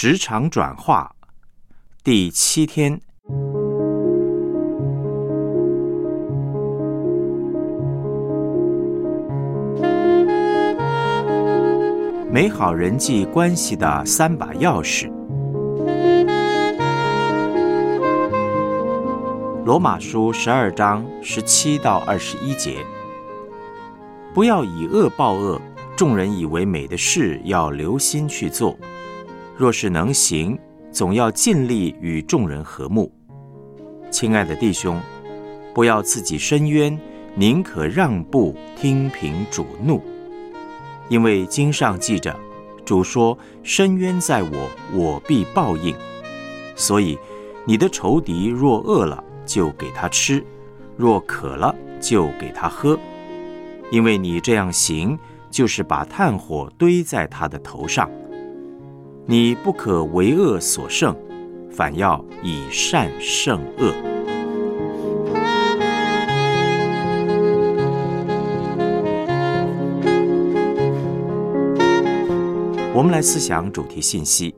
职场转化第七天，美好人际关系的三把钥匙。罗马书十二章十七到二十一节，不要以恶报恶。众人以为美的事，要留心去做；若是能行，总要尽力与众人和睦。亲爱的弟兄，不要自己伸冤，宁可让步，听凭主怒。因为经上记着，主说：“伸冤在我，我必报应。”所以，你的仇敌若饿了，就给他吃；若渴了，就给他喝，因为你这样行，就是把炭火堆在他的头上。你不可为恶所胜，反要以善胜恶。我们来思想主题信息。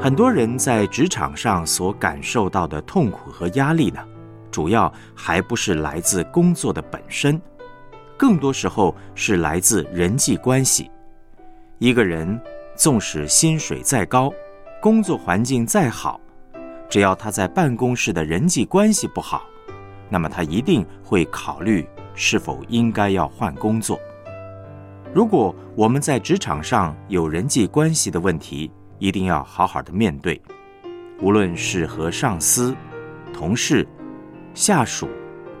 很多人在职场上所感受到的痛苦和压力呢，主要还不是来自工作的本身，更多时候是来自人际关系。一个人纵使薪水再高，工作环境再好，只要他在办公室的人际关系不好，那么他一定会考虑是否应该要换工作。如果我们在职场上有人际关系的问题，一定要好好的面对，无论是和上司、同事、下属，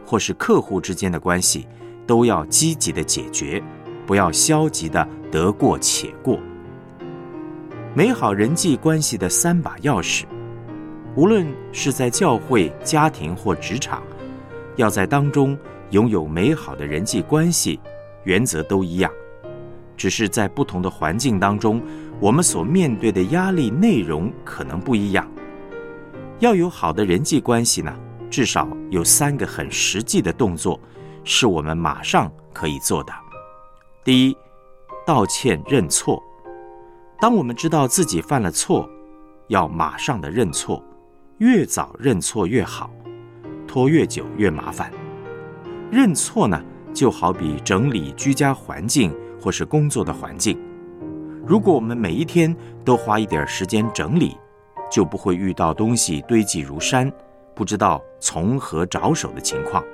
或是客户之间的关系，都要积极的解决，不要消极的得过且过。美好人际关系的三把钥匙，无论是在教会、家庭或职场，要在当中拥有美好的人际关系，原则都一样，只是在不同的环境当中。我们所面对的压力内容可能不一样。要有好的人际关系呢，至少有三个很实际的动作，是我们马上可以做的。第一，道歉认错。当我们知道自己犯了错，要马上的认错，越早认错越好，拖越久越麻烦。认错呢，就好比整理居家环境或是工作的环境。如果我们每一天都花一点时间整理，就不会遇到东西堆积如山，不知道从何着手的情况。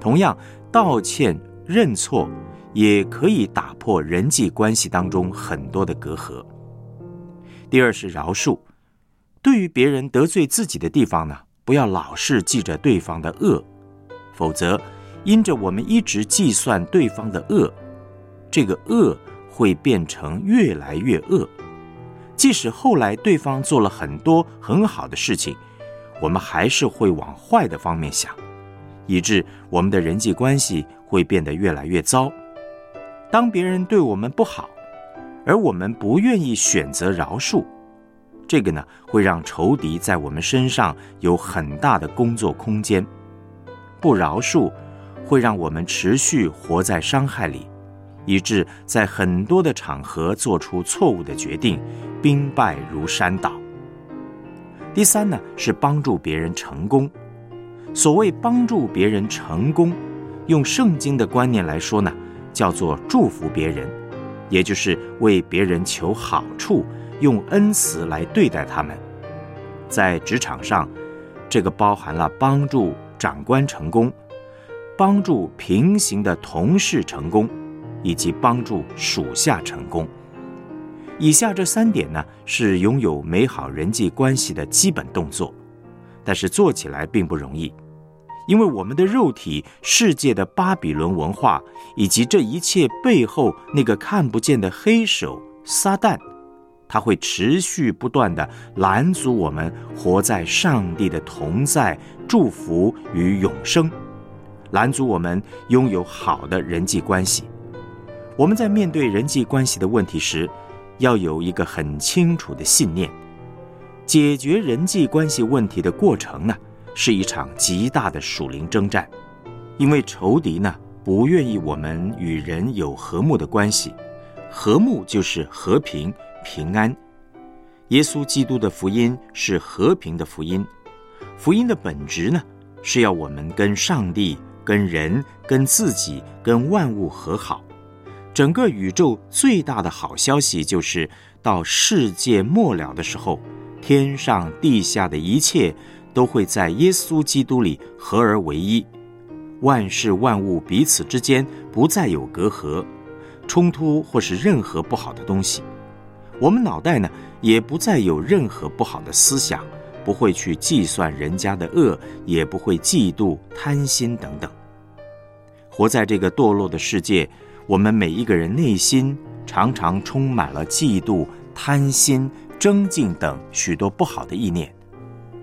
同样，道歉认错也可以打破人际关系当中很多的隔阂。第二是饶恕，对于别人得罪自己的地方呢，不要老是记着对方的恶，否则因着我们一直计算对方的恶，这个恶。会变成越来越恶，即使后来对方做了很多很好的事情，我们还是会往坏的方面想，以致我们的人际关系会变得越来越糟。当别人对我们不好，而我们不愿意选择饶恕，这个呢会让仇敌在我们身上有很大的工作空间。不饶恕，会让我们持续活在伤害里。以致在很多的场合做出错误的决定，兵败如山倒。第三呢，是帮助别人成功。所谓帮助别人成功，用圣经的观念来说呢，叫做祝福别人，也就是为别人求好处，用恩慈来对待他们。在职场上，这个包含了帮助长官成功，帮助平行的同事成功。以及帮助属下成功。以下这三点呢，是拥有美好人际关系的基本动作，但是做起来并不容易，因为我们的肉体、世界的巴比伦文化，以及这一切背后那个看不见的黑手撒旦，他会持续不断的拦阻我们活在上帝的同在、祝福与永生，拦阻我们拥有好的人际关系。我们在面对人际关系的问题时，要有一个很清楚的信念：解决人际关系问题的过程呢，是一场极大的属灵征战。因为仇敌呢不愿意我们与人有和睦的关系，和睦就是和平平安。耶稣基督的福音是和平的福音，福音的本质呢是要我们跟上帝、跟人、跟自己、跟万物和好。整个宇宙最大的好消息就是到世界末了的时候，天上地下的一切都会在耶稣基督里合而为一。万事万物彼此之间不再有隔阂、冲突或是任何不好的东西。我们脑袋呢也不再有任何不好的思想，不会去计算人家的恶，也不会嫉妒、贪心等等。活在这个堕落的世界，我们每一个人内心常常充满了嫉妒、贪心、争竞等许多不好的意念。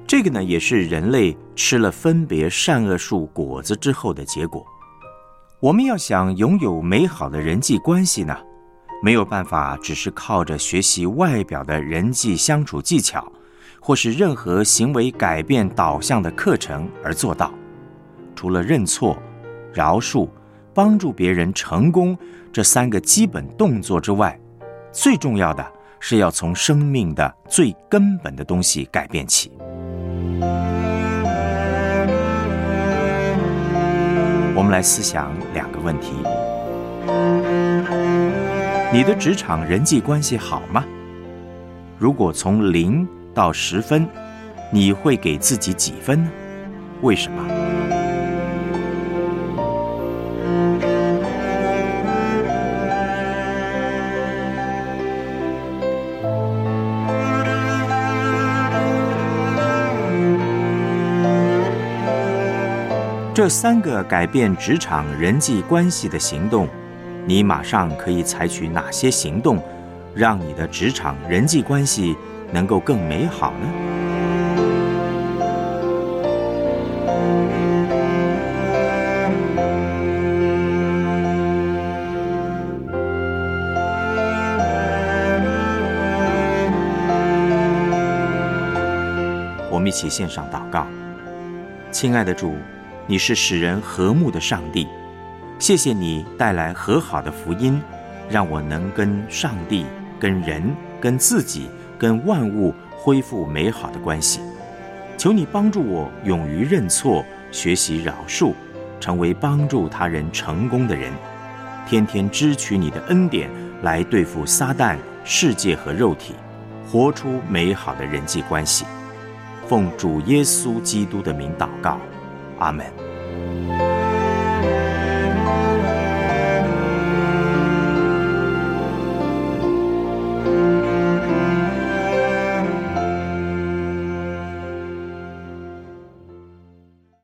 这个呢，也是人类吃了分别善恶树果子之后的结果。我们要想拥有美好的人际关系呢，没有办法只是靠着学习外表的人际相处技巧，或是任何行为改变导向的课程而做到。除了认错、饶恕、帮助别人成功这三个基本动作之外，最重要的是要从生命的最根本的东西改变起。我们来思想两个问题：你的职场人际关系好吗？如果从零到十分，你会给自己几分呢？为什么？这三个改变职场人际关系的行动，你马上可以采取哪些行动，让你的职场人际关系能够更美好呢？我们一起献上祷告，亲爱的主。你是使人和睦的上帝，谢谢你带来和好的福音，让我能跟上帝、跟人、跟自己、跟万物恢复美好的关系。求你帮助我勇于认错，学习饶恕，成为帮助他人成功的人，天天支取你的恩典来对付撒旦、世界和肉体，活出美好的人际关系。奉主耶稣基督的名祷告。阿门。